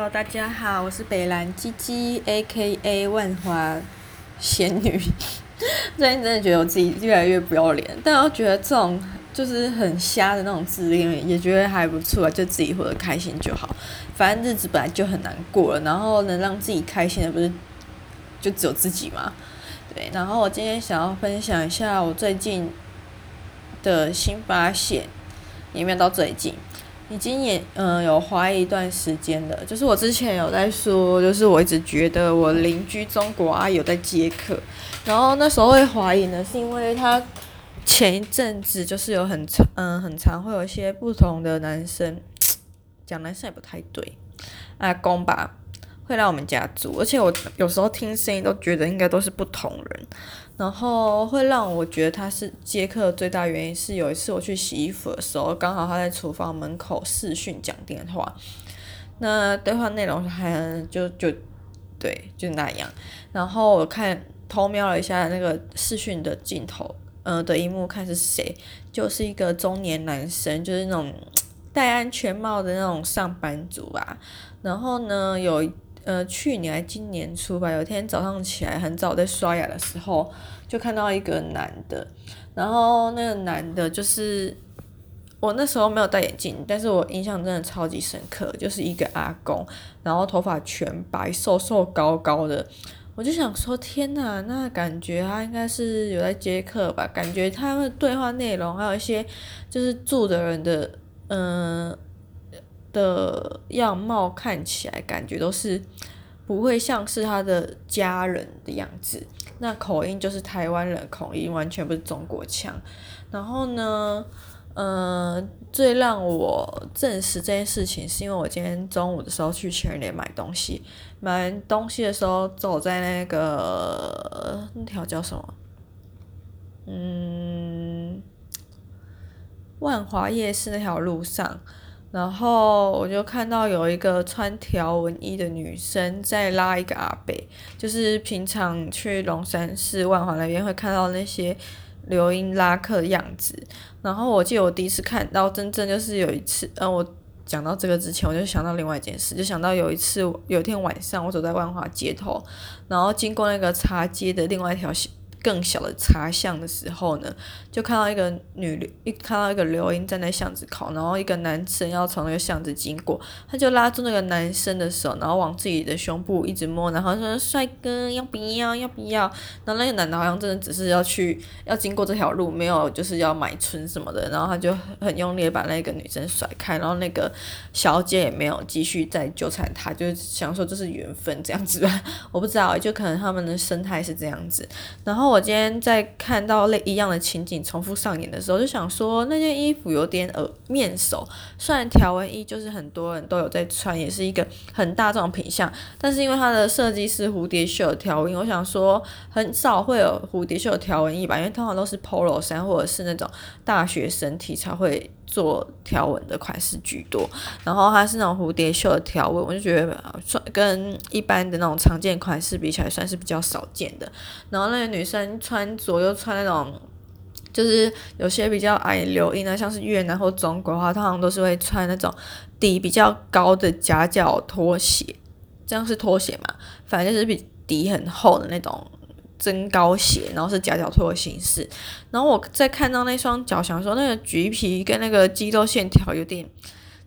Hello，大家好，我是北兰鸡鸡，A.K.A. 万华仙女。最近真的觉得我自己越来越不要脸，但我觉得这种就是很瞎的那种自恋，也觉得还不错啊，就自己活得开心就好。反正日子本来就很难过了，然后能让自己开心的不是就只有自己吗？对，然后我今天想要分享一下我最近的新发现，也没有到最近。已经也嗯、有怀疑一段时间了，就是我之前有在说，就是我一直觉得我邻居中国阿姨有在接客，然后那时候会怀疑呢，是因为他前一阵子就是有很嗯很常会有一些不同的男生，讲男生也不太对，阿公吧。会来我们家住，而且我有时候听声音都觉得应该都是不同人，然后会让我觉得他是接客的最大原因是有一次我去洗衣服的时候，刚好他在厨房门口视讯讲电话，那对话内容还就就对就那样，然后我看偷瞄了一下那个视讯的镜头，呃的一幕看是谁，就是一个中年男生，就是那种戴安全帽的那种上班族吧，然后呢有。呃，去年还今年初吧，有一天早上起来很早在刷牙的时候，就看到一个男的，然后那个男的就是我那时候没有戴眼镜，但是我印象真的超级深刻，就是一个阿公，然后头发全白，瘦瘦高高的，我就想说天呐，那感觉他应该是有在接客吧，感觉他的对话内容还有一些就是住的人的嗯。的样貌看起来感觉都是不会像是他的家人的样子，那口音就是台湾人口音，完全不是中国腔。然后呢，嗯、最让我证实这件事情，是因为我今天中午的时候去全联买东西，买完东西的时候走在那个那条叫什么？嗯，万华夜市那条路上。然后我就看到有一个穿条纹衣的女生在拉一个阿伯，就是平常去龙山寺万华那边会看到那些流莺拉客的样子。然后我记得我第一次看到真正就是有一次，嗯，我讲到这个之前，我就想到另外一件事，就想到有一次有一天晚上我走在万华街头，然后经过那个茶街的另外一条小。更小的茶巷的时候呢，就看到一个女，一看到一个刘英站在巷子口，然后一个男生要从那个巷子经过，他就拉住那个男生的手，然后往自己的胸部一直摸，然后说：“帅哥，要不要？要不要？”然后那个男的好像真的只是要去要经过这条路，没有就是要买春什么的，然后他就很用力把那个女生甩开，然后那个小姐也没有继续再纠缠他，就想说这是缘分这样子吧，我不知道，就可能他们的生态是这样子，然后。我今天在看到类一样的情景重复上演的时候，就想说那件衣服有点耳面熟。虽然条纹衣就是很多人都有在穿，也是一个很大众品相，但是因为它的设计是蝴蝶袖条纹，我想说很少会有蝴蝶袖条纹衣吧，因为通常都是 Polo 衫或者是那种大学生体才会。做条纹的款式居多，然后它是那种蝴蝶袖的条纹，我就觉得算跟一般的那种常见款式比起来，算是比较少见的。然后那个女生穿着又穿那种，就是有些比较矮流莺啊，像是越南或中国的话，通常都是会穿那种底比较高的夹脚拖鞋，这样是拖鞋嘛？反正就是比底很厚的那种。增高鞋，然后是夹脚拖的形式。然后我在看到那双脚，想说那个橘皮跟那个肌肉线条有点，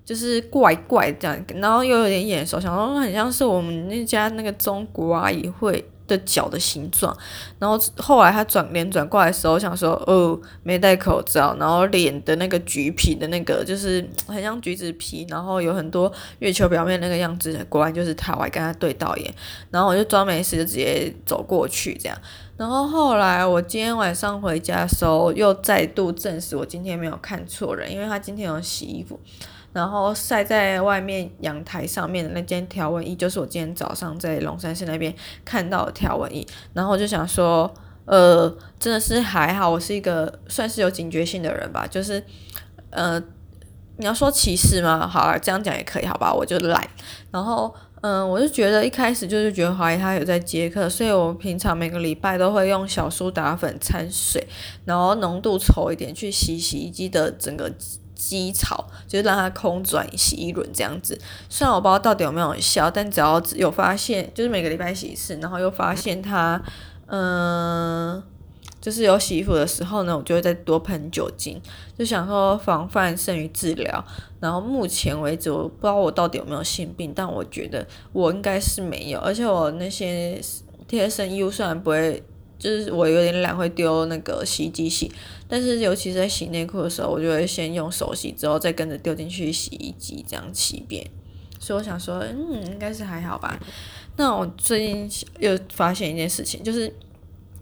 就是怪怪这样，然后又有点眼熟，想说很像是我们那家那个中国阿姨会。的脚的形状，然后后来他转脸转过来的时候，想说哦，没戴口罩，然后脸的那个橘皮的那个就是很像橘子皮，然后有很多月球表面那个样子，果然就是他，我还跟他对到眼，然后我就装没事，就直接走过去这样，然后后来我今天晚上回家的时候，又再度证实我今天没有看错人，因为他今天有洗衣服。然后晒在外面阳台上面的那件条纹衣，就是我今天早上在龙山寺那边看到的条纹衣。然后我就想说，呃，真的是还好，我是一个算是有警觉性的人吧。就是，呃，你要说歧视吗？好啊，这样讲也可以，好吧？我就懒。然后，嗯、我就觉得一开始就是觉得怀疑他有在接客，所以我平常每个礼拜都会用小苏打粉掺水，然后浓度稠一点去洗洗衣机的整个。机槽，就是让它空转洗一轮这样子。虽然我不知道到底有没有效，但只要有发现，就是每个礼拜洗一次，然后又发现它，嗯、就是有洗衣服的时候呢，我就会再多喷酒精，就想说防范胜于治疗。然后目前为止，我不知道我到底有没有性病，但我觉得我应该是没有，而且我那些贴身衣物虽然不会。就是我有点懒，会丢那个洗衣机洗，但是尤其是在洗内裤的时候，我就会先用手洗，之后再跟着丢进去洗衣机，这样洗一遍。所以我想说，嗯，应该是还好吧。那我最近又发现一件事情，就是。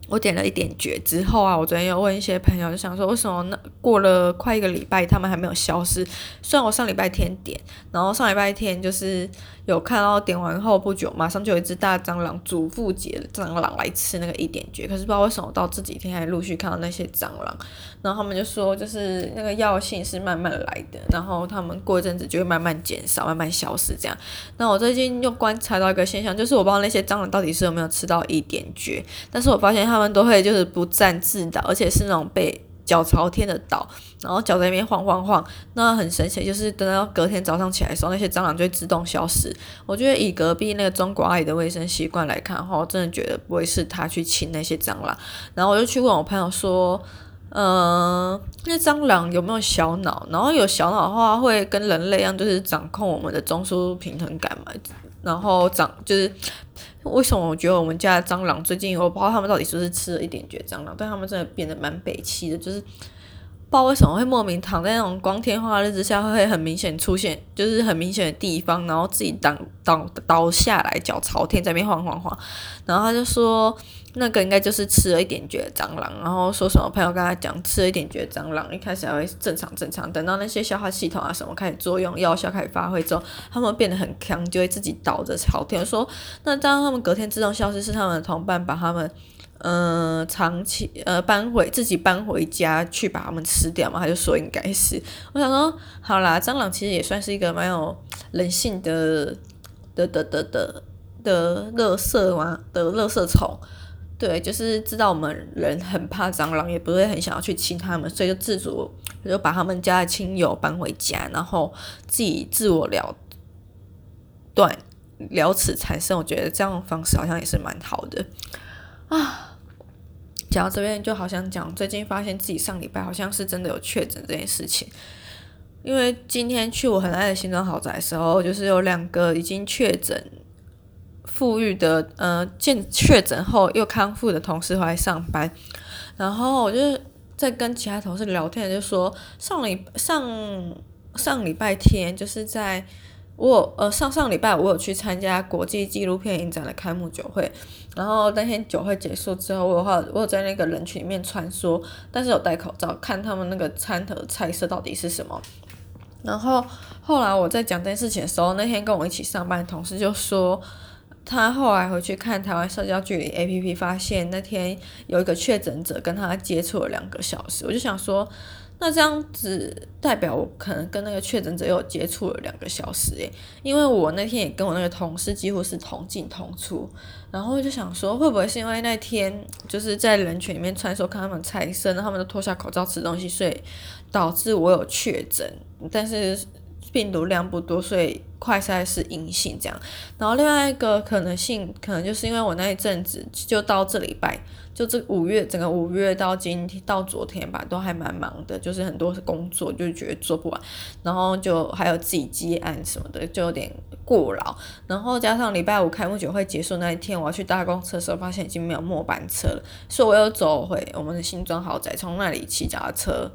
我点了一点绝之后啊，我昨天又问一些朋友，就想说为什么那过了快一个礼拜，他们还没有消失？虽然我上礼拜天点，然后上礼拜天就是有看到点完后不久，马上就有一只大蟑螂，主妇节蟑螂来吃那个一点绝，可是不知道为什么到这几天还陆续看到那些蟑螂，然后他们就说就是那个药性是慢慢来的，然后他们过一阵子就会慢慢减少，慢慢消失这样。那我最近又观察到一个现象，就是我不知道那些蟑螂到底是有没有吃到一点绝，但是我发现他们。他们都会就是不战自倒，而且是那种被脚朝天的倒，然后脚在那边晃晃晃，那很神奇。就是等到隔天早上起来的时候，那些蟑螂就会自动消失。我觉得以隔壁那个中国阿姨的卫生习惯来看的话，我真的觉得不会是她去亲那些蟑螂。然后我就去问我朋友说，嗯、呃，那蟑螂有没有小脑？然后有小脑的话，会跟人类一样，就是掌控我们的中枢平衡感嘛？然后长就是。为什么我觉得我们家的蟑螂最近，我不知道他们到底是不是吃了一点绝蟑螂，但他们真的变得蛮北气的，就是不知道为什么会莫名躺在那种光天化日之下，会很明显出现，就是很明显的地方，然后自己倒倒倒下来，脚朝天在那边晃晃晃，然后他就说。那个应该就是吃了一点绝蟑螂，然后说什么朋友跟他讲吃了一点绝蟑螂，一开始还会正常正常，等到那些消化系统啊什么开始作用，药效开始发挥之后，他们变得很强，就会自己倒着朝天。说那当他们隔天自动消失，是他们的同伴把他们嗯、呃、长期呃搬回自己搬回家去把他们吃掉嘛？他就说应该是。我想说好啦，蟑螂其实也算是一个蛮有人性的的的的的的垃圾嘛的垃圾虫。对，就是知道我们人很怕蟑螂，也不会很想要去亲他们，所以就自主就把他们家的亲友搬回家，然后自己自我了断了此产生。我觉得这样的方式好像也是蛮好的啊。讲到这边就好像讲，最近发现自己上礼拜好像是真的有确诊这件事情，因为今天去我很爱的新庄豪宅的时候，就是有两个已经确诊。富裕的呃，见确诊后又康复的同事回来上班，然后我就在跟其他同事聊天，就说上礼上上礼拜天就是在我呃上上礼拜我有去参加国际纪录片影展的开幕酒会，然后那天酒会结束之后，我有话我有在那个人群里面穿梭，但是有戴口罩，看他们那个餐头菜色到底是什么。然后后来我在讲这件事情的时候，那天跟我一起上班的同事就说。他后来回去看台湾社交距离 APP，发现那天有一个确诊者跟他接触了两个小时。我就想说，那这样子代表我可能跟那个确诊者又接触了两个小时诶，因为我那天也跟我那个同事几乎是同进同出。然后就想说，会不会是因为那天就是在人群里面穿梭，看他们菜色，他们都脱下口罩吃东西，所以导致我有确诊，但是病毒量不多，所以。快筛是阴性这样，然后另外一个可能性，可能就是因为我那一阵子就到这礼拜，就这五月整个五月到今天到昨天吧，都还蛮忙的，就是很多工作就觉得做不完，然后就还有自己接案什么的，就有点过劳，然后加上礼拜五开幕酒会结束那一天，我要去搭公车的时候，发现已经没有末班车了，所以我又走回我们的新庄豪宅，从那里骑脚踏车。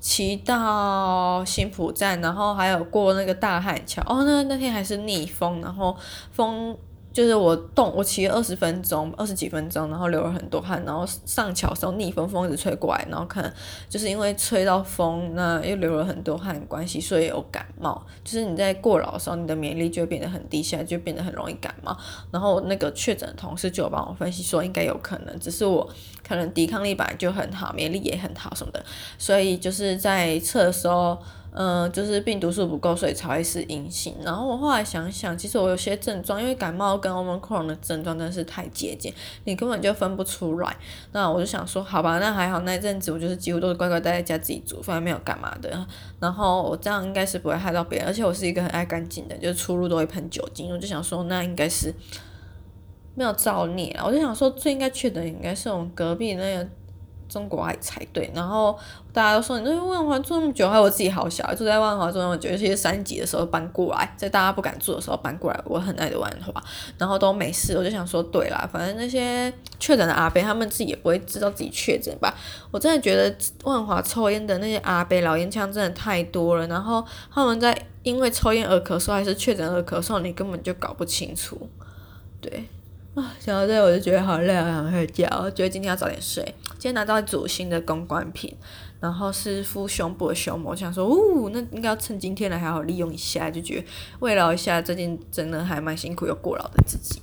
骑到新浦站，然后还有过那个大汉桥。哦，那那天还是逆风，然后风就是我动，我骑了二十分钟，二十几分钟，然后流了很多汗，然后上桥的时候逆风，风一直吹过来，然后可能就是因为吹到风，那又流了很多汗关系，所以有感冒。就是你在过劳的时候，你的免疫力就变得很低下，就变得很容易感冒。然后那个确诊的同事就有帮我分析说，应该有可能，只是我。可能抵抗力本来就很好，免疫力也很好什么的，所以就是在测的时候，嗯、就是病毒数不够，所以才会是阴性。然后我后来想想，其实我有些症状，因为感冒跟 Omicron 的症状真的是太接近，你根本就分不出来。那我就想说，好吧，那还好，那阵子我就是几乎都是乖乖待在家自己煮饭，没有干嘛的。然后我这样应该是不会害到别人，而且我是一个很爱干净的，就是出入都会喷酒精。我就想说，那应该是没有造孽啊。我就想说，最应该确诊应该是我们隔壁那个。中国爱才对，然后大家都说你在万华住那么久，还有我自己好小，住在万华住那么久，尤其是三级的时候搬过来，在大家不敢住的时候搬过来，我很爱的万华，然后都没事，我就想说，对啦，反正那些确诊的阿伯他们自己也不会知道自己确诊吧，我真的觉得万华抽烟的那些阿伯老烟枪真的太多了，然后他们在因为抽烟而咳嗽，还是确诊而咳嗽，你根本就搞不清楚，对。想到这我就觉得好累，好想睡觉。我觉得今天要早点睡。今天拿到一组新的公关品，然后是敷胸部的胸膜，我想说，呜，那应该要趁今天来好好利用一下，就觉得慰劳一下最近真的还蛮辛苦又过劳的自己。